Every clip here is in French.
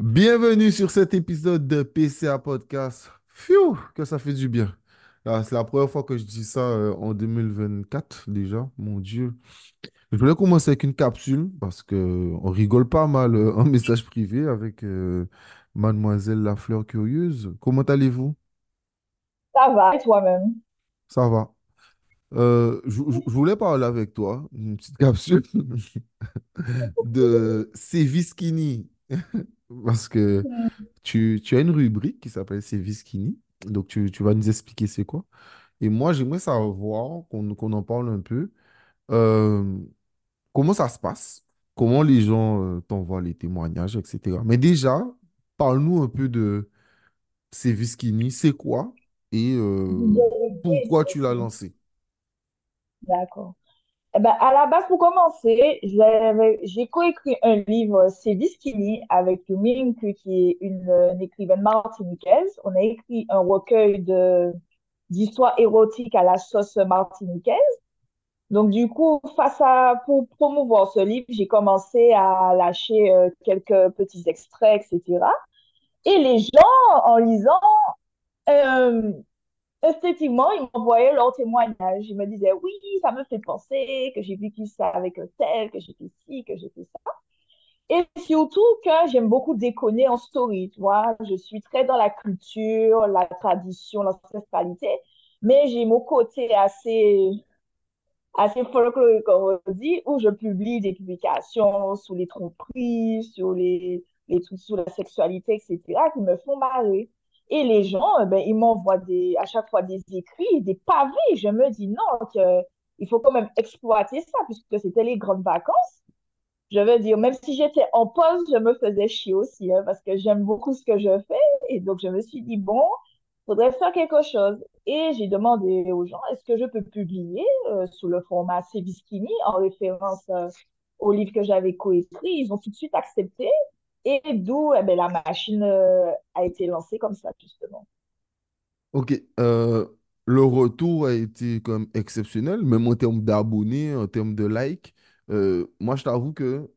Bienvenue sur cet épisode de PCA Podcast. Phew, que ça fait du bien. Ah, c'est la première fois que je dis ça euh, en 2024 déjà, mon Dieu. Je voulais commencer avec une capsule parce que on rigole pas mal euh, en message privé avec euh, Mademoiselle La Fleur Curieuse. Comment allez-vous? Ça va, et toi-même? Ça va. Euh, je, je- je voulais parler avec toi, une petite capsule de Skinny. Parce que tu, tu as une rubrique qui s'appelle C'est Skinny. Donc, tu, tu vas nous expliquer c'est quoi. Et moi, j'aimerais savoir qu'on qu'on en parle un peu. Euh, comment ça se passe? Comment les gens euh, t'envoient les témoignages, etc. Mais déjà, parle-nous un peu de C'est Skinny. C'est quoi? Et euh, pourquoi tu l'as lancé? D'accord. Eh ben, à la base, pour commencer, j'ai coécrit un livre, c'est Viskini, avec Mink, qui est une, écrivaine martiniquaise. On a écrit un recueil d'histoires érotiques à la sauce martiniquaise. Donc, du coup, face à, pour promouvoir ce livre, j'ai commencé à lâcher euh, quelques petits extraits, etc. Et les gens, en lisant, euh, esthétiquement, ils m'envoyaient leurs témoignages. Ils me disaient, oui, ça me fait penser que j'ai vécu ça avec tel, que j'ai fait ci, que j'ai fait ça. Et surtout que j'aime beaucoup déconner en story, tu. Je suis très dans la culture, la tradition, l'ancestralité, mais j'ai mon côté assez, assez folklorique, on dit, où je publie des publications sur les tromperies, sur les, les trucs sur la sexualité, etc., qui me font marrer. Et les gens, euh, ben, ils m'envoient à chaque fois des écrits, des pavés. Je me dis non, que, il faut quand même exploiter ça, puisque c'était les grandes vacances. Je veux dire, même si j'étais en pause, je me faisais chier aussi, hein, parce que j'aime beaucoup ce que je fais. Et donc, je me suis dit, bon, faudrait faire quelque chose. Et j'ai demandé aux gens, est-ce que je peux publier euh, sous le format Seviskini en référence euh, au livre que j'avais coécrit? Ils ont tout de suite accepté. Et d'où eh ben, la machine euh, a été lancée comme ça, justement. Ok, euh, le retour a été même exceptionnel, même en termes d'abonnés, en termes de likes. Euh, moi, je t'avoue que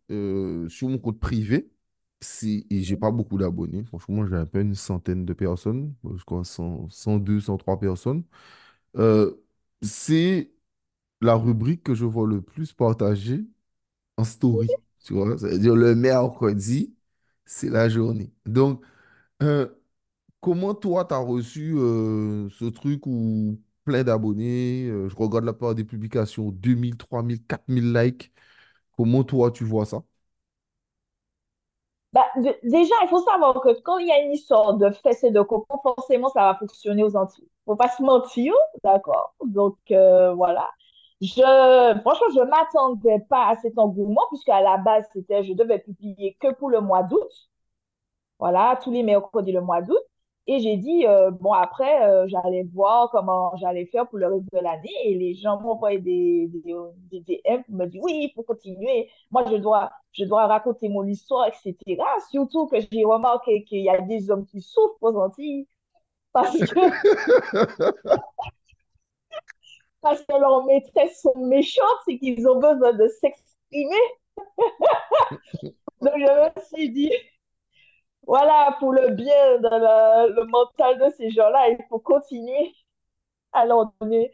sur mon compte privé, si, et j'ai pas beaucoup d'abonnés, franchement, j'ai à peine une centaine de personnes, je crois cent, cent deux, cent trois personnes. C'est la rubrique que je vois le plus partagée en story, tu vois, c'est-à-dire le mercredi, c'est la journée. Donc, euh, Comment toi, tu as reçu euh, ce truc où plein d'abonnés, euh, je regarde la part des publications, deux mille, trois mille, quatre mille likes. Comment toi, tu vois ça? Bah, déjà, il faut savoir que quand il y a une histoire de fesses et de cocon, forcément, ça va fonctionner aux Antilles. Faut pas se mentir, d'accord? Donc, voilà. Je, franchement, je m'attendais pas à cet engouement, puisque à la base, c'était, je devais publier que pour le mois d'août. Voilà, tous les mercredis le mois d'août. Et j'ai dit, euh, bon, après, euh, j'allais voir comment j'allais faire pour le reste de l'année. Et les gens m'envoyaient des, des, des DM pour me dire, oui, il faut continuer. Moi, je dois, je dois raconter mon histoire, etc. Surtout que j'ai remarqué qu'il y a des hommes qui souffrent aux Antilles parce que, parce que leurs maîtresses sont méchantes et qu'ils ont besoin de s'exprimer. Donc, je me suis dit, voilà, pour le bien de la- le mental de ces gens-là, il faut continuer à leur donner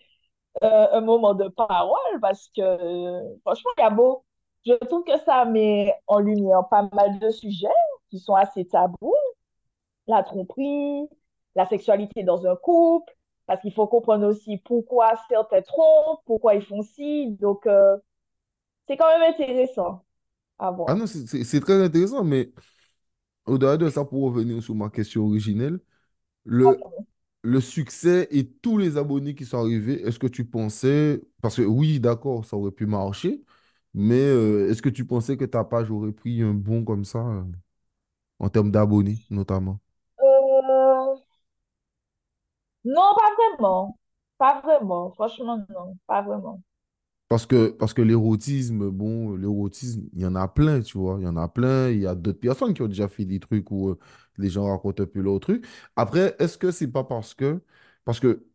euh, un moment de parole parce que euh, franchement, il y a beau. Je trouve que ça met en lumière pas mal de sujets qui sont assez tabous. La tromperie, la sexualité dans un couple, parce qu'il faut comprendre aussi pourquoi certains trompent, pourquoi ils font ci. Donc, euh, c'est quand même intéressant à Ah voir. non, c'est très intéressant, mais au-delà de ça, pour revenir sur ma question originelle, le, le succès et tous les abonnés qui sont arrivés, est-ce que tu pensais, parce que oui, d'accord, ça aurait pu marcher, mais euh, est-ce que tu pensais que ta page aurait pris un bond comme ça, euh, en termes d'abonnés, notamment? Non, pas vraiment. Pas vraiment. Franchement, non, pas vraiment. Parce que, parce que l'érotisme, bon, l'érotisme, il y en a plein, tu vois. Il y en a plein. Il y a d'autres personnes qui ont déjà fait des trucs où euh, les gens racontent un peu leur truc. Après, est-ce que c'est pas parce que... Parce que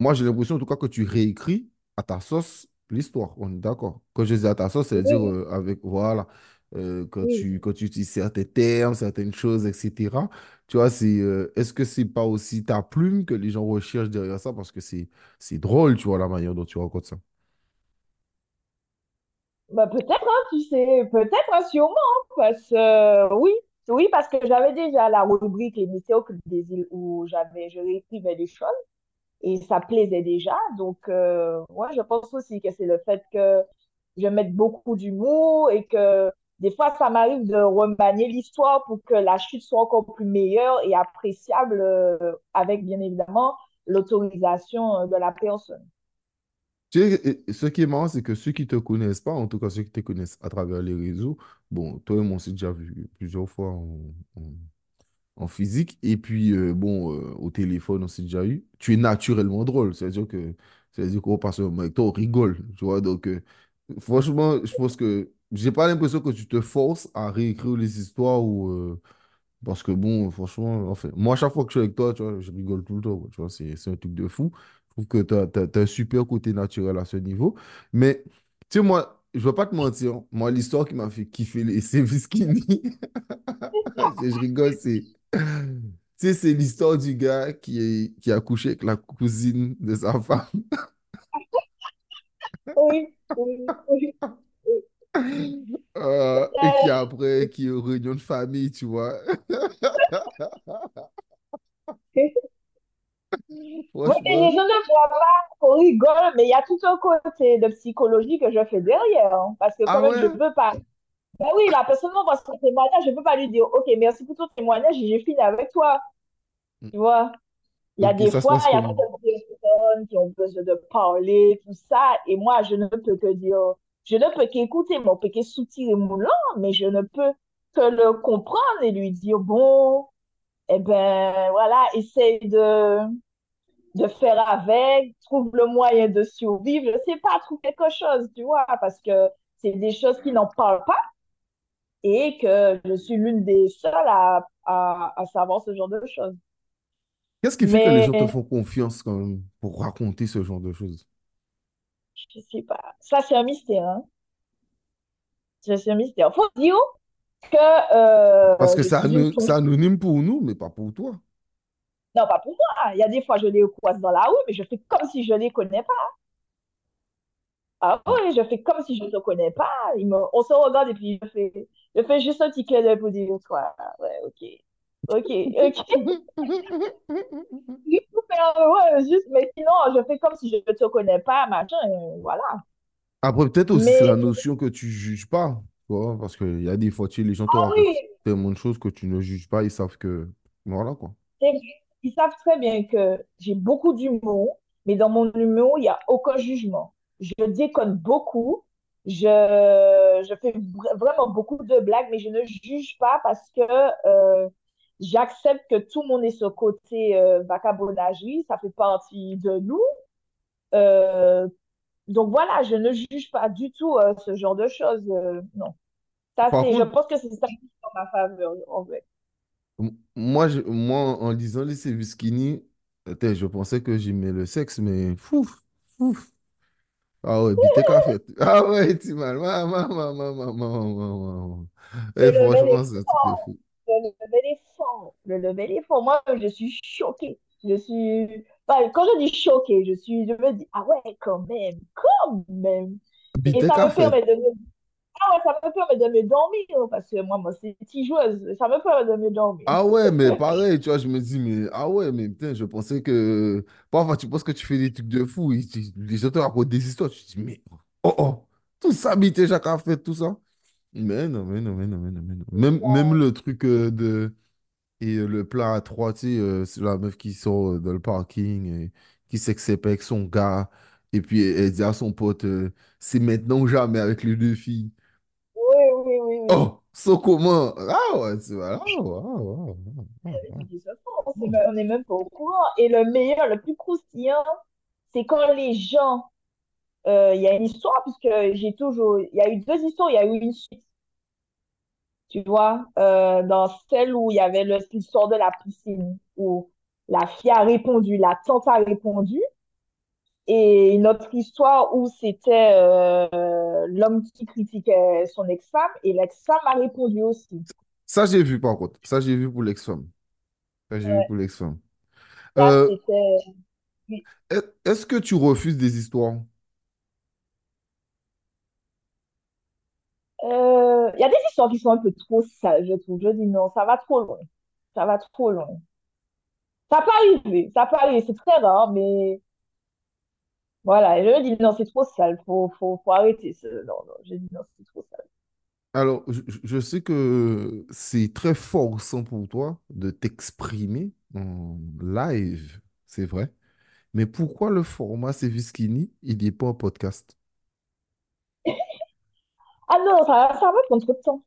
moi, j'ai l'impression, en tout cas, que tu réécris à ta sauce l'histoire. On est d'accord. Quand je dis à ta sauce, c'est-à-dire euh, avec... Voilà. Euh, quand Oui. tu, quand tu utilises certains termes, certaines choses, etc. Tu vois, c'est, euh, est-ce que c'est pas aussi ta plume que les gens recherchent derrière ça? Parce que c'est, c'est drôle, tu vois, la manière dont tu racontes ça. Bah, peut-être, hein, tu sais, peut-être, hein, sûrement, hein, parce que oui, oui, parce que j'avais déjà la rubrique Les météocles des îles où j'avais, je réécrivais des choses et ça plaisait déjà. Donc, euh, ouais, je pense aussi que c'est le fait que je mette beaucoup d'humour et que des fois, ça m'arrive de remanier l'histoire pour que la chute soit encore plus meilleure et appréciable euh, avec, bien évidemment, l'autorisation euh, de la personne. Ce qui est marrant, c'est que ceux qui te connaissent pas, en tout cas ceux qui te connaissent à travers les réseaux, bon, toi et moi, on s'est déjà vu plusieurs fois en, physique, et puis, euh, bon, au téléphone, on s'est déjà eu. Tu es naturellement drôle, c'est-à-dire que, c'est-à-dire qu'on passe un moment avec toi, on rigole, tu vois, donc, franchement, je pense que j'ai pas l'impression que tu te forces à réécrire les histoires ou, euh, parce que bon, franchement, enfin, moi, à chaque fois que je suis avec toi, tu vois, je rigole tout le temps. Tu vois, c'est, un truc de fou. Je trouve que tu as, un super côté naturel à ce niveau. Mais, tu sais, moi, je vais pas te mentir. Moi, l'histoire qui m'a fait kiffer les c'est Skinny, je rigole, c'est. Tu sais, c'est l'histoire du gars qui, est, qui a couché avec la cousine de sa femme Oui, oui, oui. euh, et qui après, qui est aux réunions de famille, tu vois. Oui, mais les gens ne voient pas qu'on rigole, mais il y a tout un côté de psychologie que je fais derrière. hein, parce que quand Ah même, je ne peux pas. Ben oui, la personne m'envoie son témoignage, je ne peux pas lui dire, OK, merci pour ton témoignage, j'ai fini avec toi. Tu vois, il y a des fois, il y a certaines personnes qui ont besoin de parler, tout ça, et moi, je ne peux que dire, je ne peux qu'écouter, mais on peut que soutirer langue, mais je ne peux que le comprendre et lui dire, bon, eh ben, voilà, essaye de de faire avec, trouve le moyen de survivre. Je sais pas, trouve quelque chose, tu vois, parce que c'est des choses qui n'en parlent pas et que je suis l'une des seules à, à, à savoir ce genre de choses. Qu'est-ce qui fait que les gens te font confiance quand même pour raconter ce genre de choses? Je sais pas. Ça, c'est un mystère. Hein? C'est un mystère. Faut dire que Parce euh, que je c'est anonyme pour nous, mais pas pour toi. Non, pas pour moi. Il y a des fois, je les croise dans la rue, mais je fais comme si je les connais pas. Ah oui, je fais comme si je ne te connais pas. Il me- On se regarde et puis je fais, je fais juste un petit clin d'œil pour dire, toi, ouais, ok, ok, ok. Pour faire, ouais, juste, mais sinon, je fais comme si je ne te connais pas, machin, et voilà. Après, peut-être aussi, c'est la notion que tu juges pas. Tu vois, parce qu'il y a des fois, tu sais, les gens te ah racontent oui, tellement de choses que tu ne juges pas. Ils savent que. Voilà, quoi. ils savent très bien que j'ai beaucoup d'humour, mais dans mon humour, il n'y a aucun jugement. Je déconne beaucoup, je, je fais vra- vraiment beaucoup de blagues, mais je ne juge pas parce que euh, j'accepte que tout le monde ait ce côté euh, vagabondagerie, ça fait partie de nous. Euh, donc voilà, je ne juge pas du tout euh, ce genre de choses. euh, non, ça je pense que c'est ça qui est en ma faveur, en fait. moi, je- moi en lisant les attends, je pensais que j'aimais le sexe, mais fouf, fouf. Ah ouais, qu'a fait. Ah ouais, tu mal. Maman, maman, maman, maman, maman. Level franchement, est c'est un truc de fou. Le level est fort. Le level est fort. Moi, je suis choquée. Je suis. Enfin, quand je dis choquée, je suis. Je me dis, ah ouais, quand même, quand même. Et ça me permet de me. Ah ouais, ça me permet de me dormir. Parce que moi, moi, c'est petite joueuse. Ça me permet de me dormir. Ah ouais, mais pareil, tu vois, je me dis, mais ah ouais, mais putain, je pensais que. Parfois, tu penses que tu fais des trucs de fou, tu- les gens te racontent des histoires, tu te dis, mais oh oh, tout ça, bite, Jacques a fait tout ça. Mais non, mais non, mais non, mais non, mais non. Même, même le truc euh, de. Et euh, le plan à trois, tu sais, euh, c'est la meuf qui sort euh, dans le parking, et qui s'accepte avec son gars, et puis elle, elle dit à son pote, euh, c'est maintenant ou jamais avec les deux filles. Oui, oui, oui, oui. Oh, so comment? Ah ouais, c'est voilà. Ah ouais, ah ouais, ah ouais, ah ça, On sait même- on n'est même pas au courant. Et le meilleur, le plus croustillant, c'est quand les gens. Euh, Il y a une histoire, puisque j'ai toujours. Il y a eu deux histoires, il y a eu une suite. tu vois, euh, dans celle où il y avait l'histoire de la piscine, où la fille a répondu, la tante a répondu, et une autre histoire où c'était euh, l'homme qui critiquait son ex-femme et l'ex-femme a répondu aussi. Ça, j'ai vu par contre. Ça, j'ai vu pour l'ex-femme. Ça, j'ai vu pour l'ex-femme. Euh, oui. est-ce que tu refuses des histoires? Euh, Il y a des histoires qui sont un peu trop sales, je trouve. Je dis non, ça va trop loin. Ça va trop loin. Ça peut arriver, ça peut arriver, c'est très rare, mais voilà. Je dis non, c'est trop sale, faut, faut, faut arrêter ça. Non, non, je dis non, c'est trop sale. Alors, je, sais que c'est très forçant pour toi de t'exprimer en live, c'est vrai. Mais pourquoi le format C'est Skinny, il n'est pas un podcast? Ah non, ça, ça va me prendre trop de temps.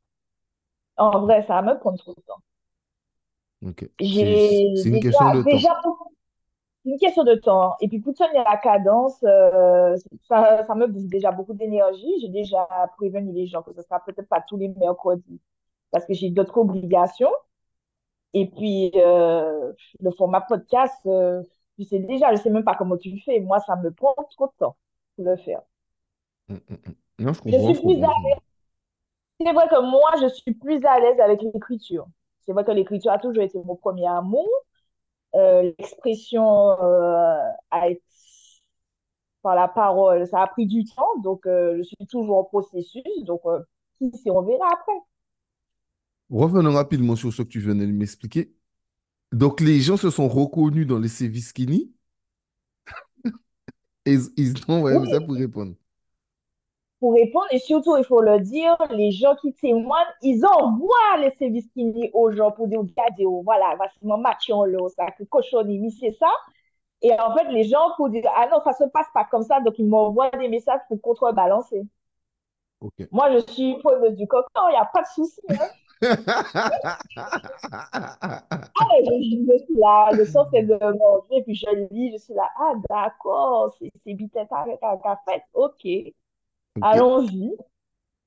En vrai, ça va me prendre trop de temps. Ok. C'est J'ai c'est une déjà, question de temps. déjà C'est une question de temps. Et puis, pour tenir la cadence, euh, ça, ça me bouffe déjà beaucoup d'énergie. J'ai déjà prévenu les gens que ce sera peut-être pas tous les mercredis parce que j'ai d'autres obligations. Et puis, euh, le format podcast, euh, tu sais déjà, je sais même pas comment tu le fais. Moi, ça me prend trop de temps pour le faire. Mm, mm, mm. Non, je Je comprends, suis plus à... C'est vrai que moi, je suis plus à l'aise avec l'écriture. C'est vrai que l'écriture a toujours été mon premier amour. Euh, l'expression euh, a été par la parole. Ça a pris du temps, donc euh, je suis toujours en processus. Donc, euh, qui sait, on verra après. Revenons rapidement sur ce que tu venais de m'expliquer. Donc, les gens se sont reconnus dans les CV Skinny et ils, ils ont envoyé ça Oui, pour répondre. Pour répondre, et surtout, il faut le dire, les gens qui témoignent, ils envoient les services kiné aux gens pour dire, regardez, oh, voilà, voici mon match là, ça, que cochonnerie, c'est ça. Et en fait, les gens, pour dire, ah non, ça se passe pas comme ça, donc ils m'envoient des messages pour contrebalancer. Ok. Moi, je suis preneuse du coq, il n'y a pas de souci. Hein. Ah, je, je suis là, le son c'est de manger, puis je lis, je suis là, ah d'accord, c'est c'est bitette avec un café, ok, Allons-y.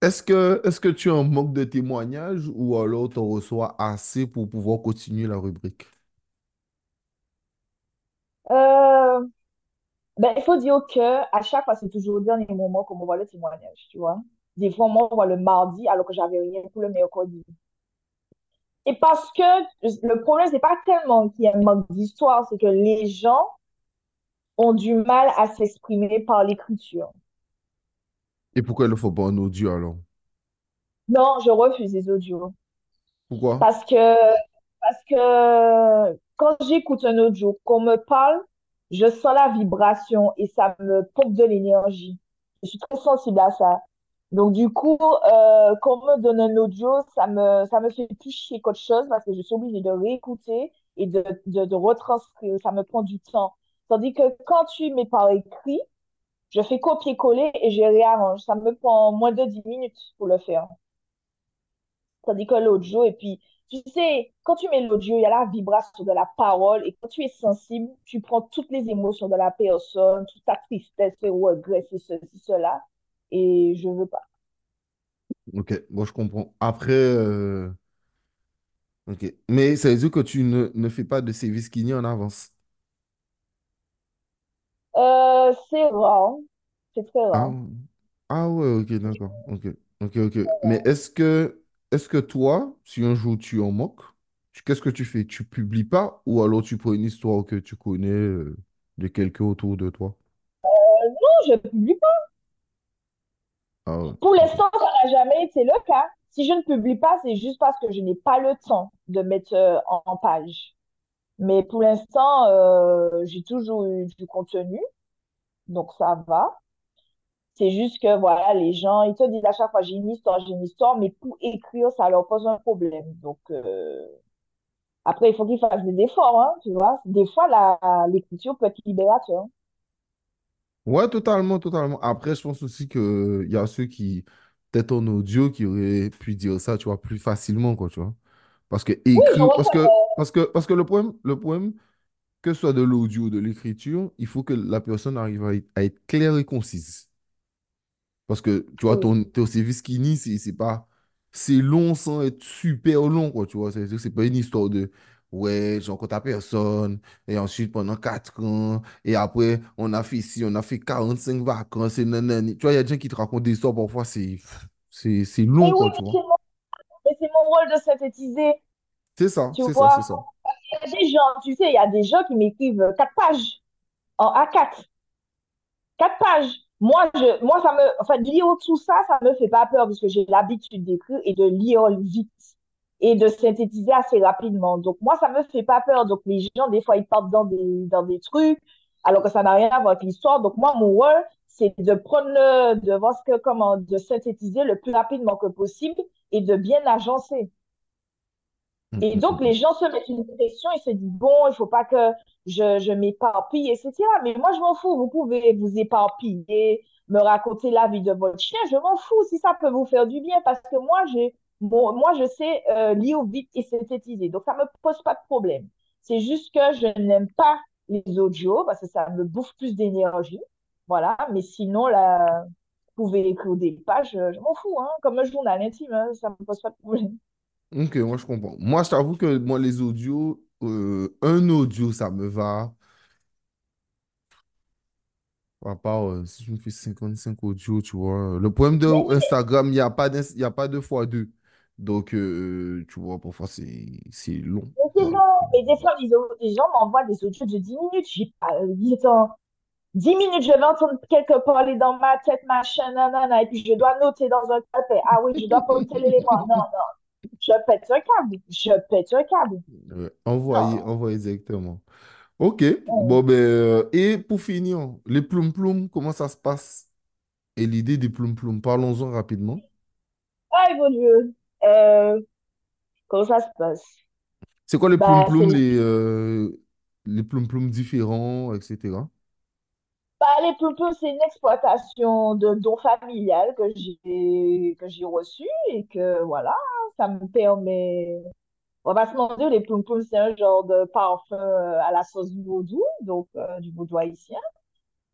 Est-ce que, est-ce que tu en manque de témoignages ou alors tu en reçois assez pour pouvoir continuer la rubrique? Euh, ben, il faut dire que à chaque fois, c'est toujours au dernier moment qu'on me voit le témoignage, tu vois. Des fois, on m'envoie le mardi alors que j'avais rien pour le mercredi. Et parce que le problème, c'est pas tellement qu'il y a un manque d'histoire, c'est que les gens ont du mal à s'exprimer par l'écriture. Et pourquoi il ne faut pas en audio alors? Non, je refuse les audios. Pourquoi? Parce que, parce que quand j'écoute un audio, qu'on me parle, je sens la vibration et ça me pompe de l'énergie. Je suis très sensible à ça. Donc, du coup, euh, quand on me donne un audio, ça me, ça me fait plus chier qu'autre chose parce que je suis obligée de réécouter et de, de, de retranscrire. Ça me prend du temps. Tandis que quand tu mets par écrit, je fais copier-coller et je réarrange. Ça me prend moins de 10 minutes pour le faire. Tandis que l'audio, et puis, tu sais, quand tu mets l'audio, il y a la vibration de la parole, et quand tu es sensible, tu prends toutes les émotions de la personne, toute ta tristesse, ses regrets, ceci, cela, et je veux pas. Ok, bon, je comprends. Après, euh, ok. Mais ça veut dire que tu ne, ne fais pas de service Kini en avance. Euh, c'est rare, c'est très Ah, rare. ah ouais, ok, d'accord. Ok, ok, ok. Mais est-ce que, est-ce que toi, si un jour tu en moques, tu- qu'est-ce que tu fais? Tu publies pas ou alors tu prends une histoire que tu connais euh, de quelqu'un autour de toi? Non, je publie pas. Ah ouais, Pour ok. l'instant, ça n'a jamais été le cas. Si je ne publie pas, c'est juste parce que je n'ai pas le temps de mettre euh, en en page. Mais pour l'instant, euh, j'ai toujours eu du contenu, donc ça va. C'est juste que, voilà, les gens, ils te disent à chaque fois, j'ai une histoire, j'ai une histoire, mais pour écrire, ça leur pose un problème. Donc, euh, après, il faut qu'ils fassent des efforts, hein, tu vois. Des fois, la, l'écriture peut être libérateur. Ouais, totalement, totalement. Après, je pense aussi qu'il y a ceux qui, peut-être en audio, qui auraient pu dire ça, tu vois, plus facilement, quoi, tu vois. Parce que Oui, écrire, parce que, parce que, parce que le problème, le problème, que ce soit de l'audio ou de l'écriture, il faut que la personne arrive à être, à être claire et concise. Parce que, tu vois, ton, ton service Kini, c'est c'est pas, c'est long sans être super long, quoi, tu vois. Que c'est pas une histoire de, ouais, j'en compte à personne, et ensuite pendant 4 ans, et après, on a fait ci, on a fait 45 vacances, et nanani. Tu vois, il y a des gens qui te racontent des histoires, parfois, c'est, c'est, c'est Et long, oui, quoi, tu vois. c'est mais c'est mon rôle de synthétiser, C'est ça, c'est ça, c'est ça. Il y a des gens, tu sais, il y a des gens qui m'écrivent quatre pages en A4. Quatre pages. Moi, je, moi, ça me, enfin, lire tout ça, ça me fait pas peur parce que j'ai l'habitude d'écrire et de lire vite et de synthétiser assez rapidement. Donc, moi, ça me fait pas peur. Donc, les gens, des fois, ils partent dans des, dans des trucs alors que ça n'a rien à voir avec l'histoire. Donc, moi, mon rôle, c'est de prendre le, de voir ce que, comment, de synthétiser le plus rapidement que possible et de bien agencer. Hum, Et hum, donc, les hum. gens se mettent une pression, ils se disent, bon, il faut pas que je, je m'éparpille, etc. Mais moi, je m'en fous. Vous pouvez vous éparpiller, me raconter la vie de votre chien. Je m'en fous si ça peut vous faire du bien parce que moi, j'ai, bon, moi, je sais euh, lire vite et synthétiser. Donc, ça me pose pas de problème. C'est juste que je n'aime pas les audios parce que ça me bouffe plus d'énergie. Voilà. Mais sinon, là, vous pouvez écrire des pages, je, je m'en fous, hein, comme un journal intime, hein, ça me pose pas de problème. Ok, moi, je comprends. Moi, je t'avoue que moi, les audios, euh, un audio, ça me va. À part euh, si je me fais 55 audios, tu vois. Le problème de Instagram, il n'y a pas d'ins- il y a pas deux fois deux. Donc, euh, tu vois, parfois, c'est c'est long. Mais c'est Donc, long. Et des fois, les, au- les gens m'envoient des audios de 10 minutes. J'ai pas euh, 10 ans. 10 minutes, je vais entendre quelqu'un parler dans ma tête, machin, nanana, et puis je dois noter dans un calepin. Ah oui, je dois prendre tel élément. Non, non. Je pète un câble. Je pète un câble. euh, envoyer, Non. envoyer directement. Ok, Ouais. bon, ben, euh, et pour finir, les ploum-ploum, comment ça se passe? Et l'idée des ploum-ploum, parlons-en rapidement. Ah, mon Dieu. Euh, comment ça se passe? C'est quoi les Bah, c'est ploum-ploum, les, euh, les ploum-ploum différents, etc. bah, les poupées, c'est une exploitation de dons familial que j'ai que j'ai reçu et que voilà, ça me permet On va se demander, les ploum, c'est un genre de parfum euh, à la sauce vaudou, donc euh, du vaudou haïtien,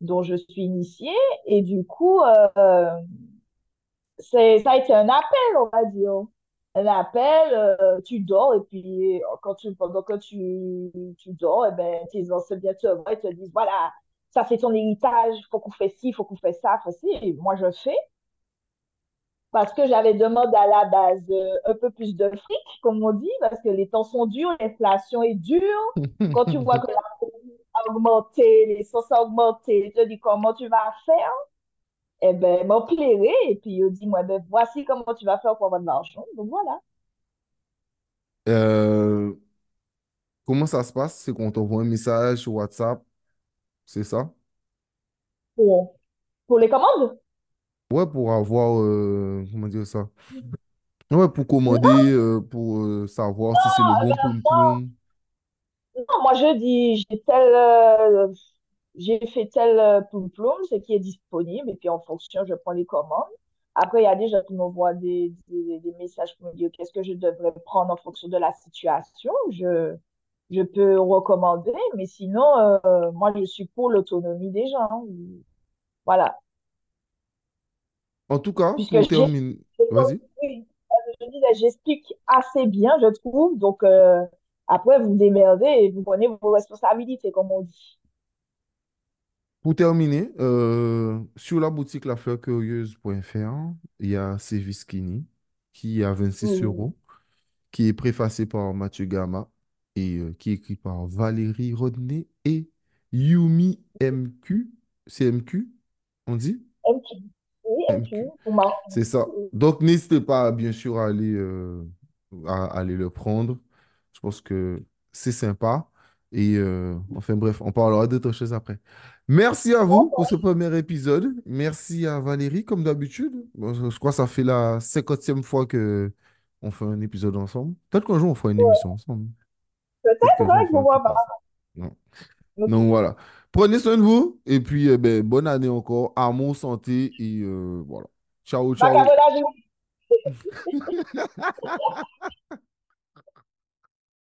dont je suis initiée. Et du coup, euh, c'est, ça a été un appel, on va dire. Un appel, tu dors, et puis quand tu, pendant que tu, tu dors, et ben, tes anciens viennent te voir et te disent, voilà, ça c'est ton héritage, faut qu'on fasse ci, faut qu'on fasse ça, faut ci. Et moi, je fais. Parce que j'avais demandé à la base euh, un peu plus de fric, comme on dit, parce que les temps sont durs, l'inflation est dure. Quand tu vois que la a augmenté, les sauces ont augmenté, je dis comment tu vas faire? Eh ben, m'ont plairé, et puis il dit, moi, ben, voici comment tu vas faire pour avoir de l'argent. Donc voilà. Euh, comment ça se passe? C'est qu'on t'envoie un message sur WhatsApp, c'est ça? Pour, pour les commandes? Ouais, pour avoir, euh, comment dire ça? Ouais, pour commander, euh, pour euh, savoir si c'est le bon ploum ploum. non, moi je dis, j'ai tel, euh, j'ai fait tel euh, ploum ploum, ce qui est disponible, et puis en fonction, je prends les commandes. Après, il y a des gens qui m'envoient des, des, des messages pour me dire qu'est-ce que je devrais prendre en fonction de la situation. Je, je peux recommander, mais sinon, euh, moi, je suis pour l'autonomie des gens. Voilà. En tout cas, Puisque vas-y. je dis, là, j'explique assez bien, je trouve. Donc, euh, après, vous démerdez et vous prenez vos responsabilités, comme on dit. Pour terminer, euh, sur la boutique lafleurcurieuse.fr, il y a Service Skinny qui est à 26 Oui. euros, qui est préfacé par Mathieu Gama et euh, qui est écrit par Valérie Rodney et Yumi MQ. C'est MQ, on dit? MQ. Oui. C'est ça. Donc, n'hésitez pas, bien sûr, à aller, euh, à, à aller le prendre. Je pense que c'est sympa. Et euh, enfin, bref, on parlera d'autres choses après. Merci à vous pour ce premier épisode. Merci à Valérie, comme d'habitude. Je crois que ça fait la cinquantième fois que on fait un épisode ensemble. Peut-être qu'un jour, on fera une émission ensemble. Peut-être on ouais, je un vois pas. Non. Donc, voilà. Prenez soin de vous. Et puis, eh ben, bonne année encore. Amour, santé. Et euh, voilà. Ciao, ciao.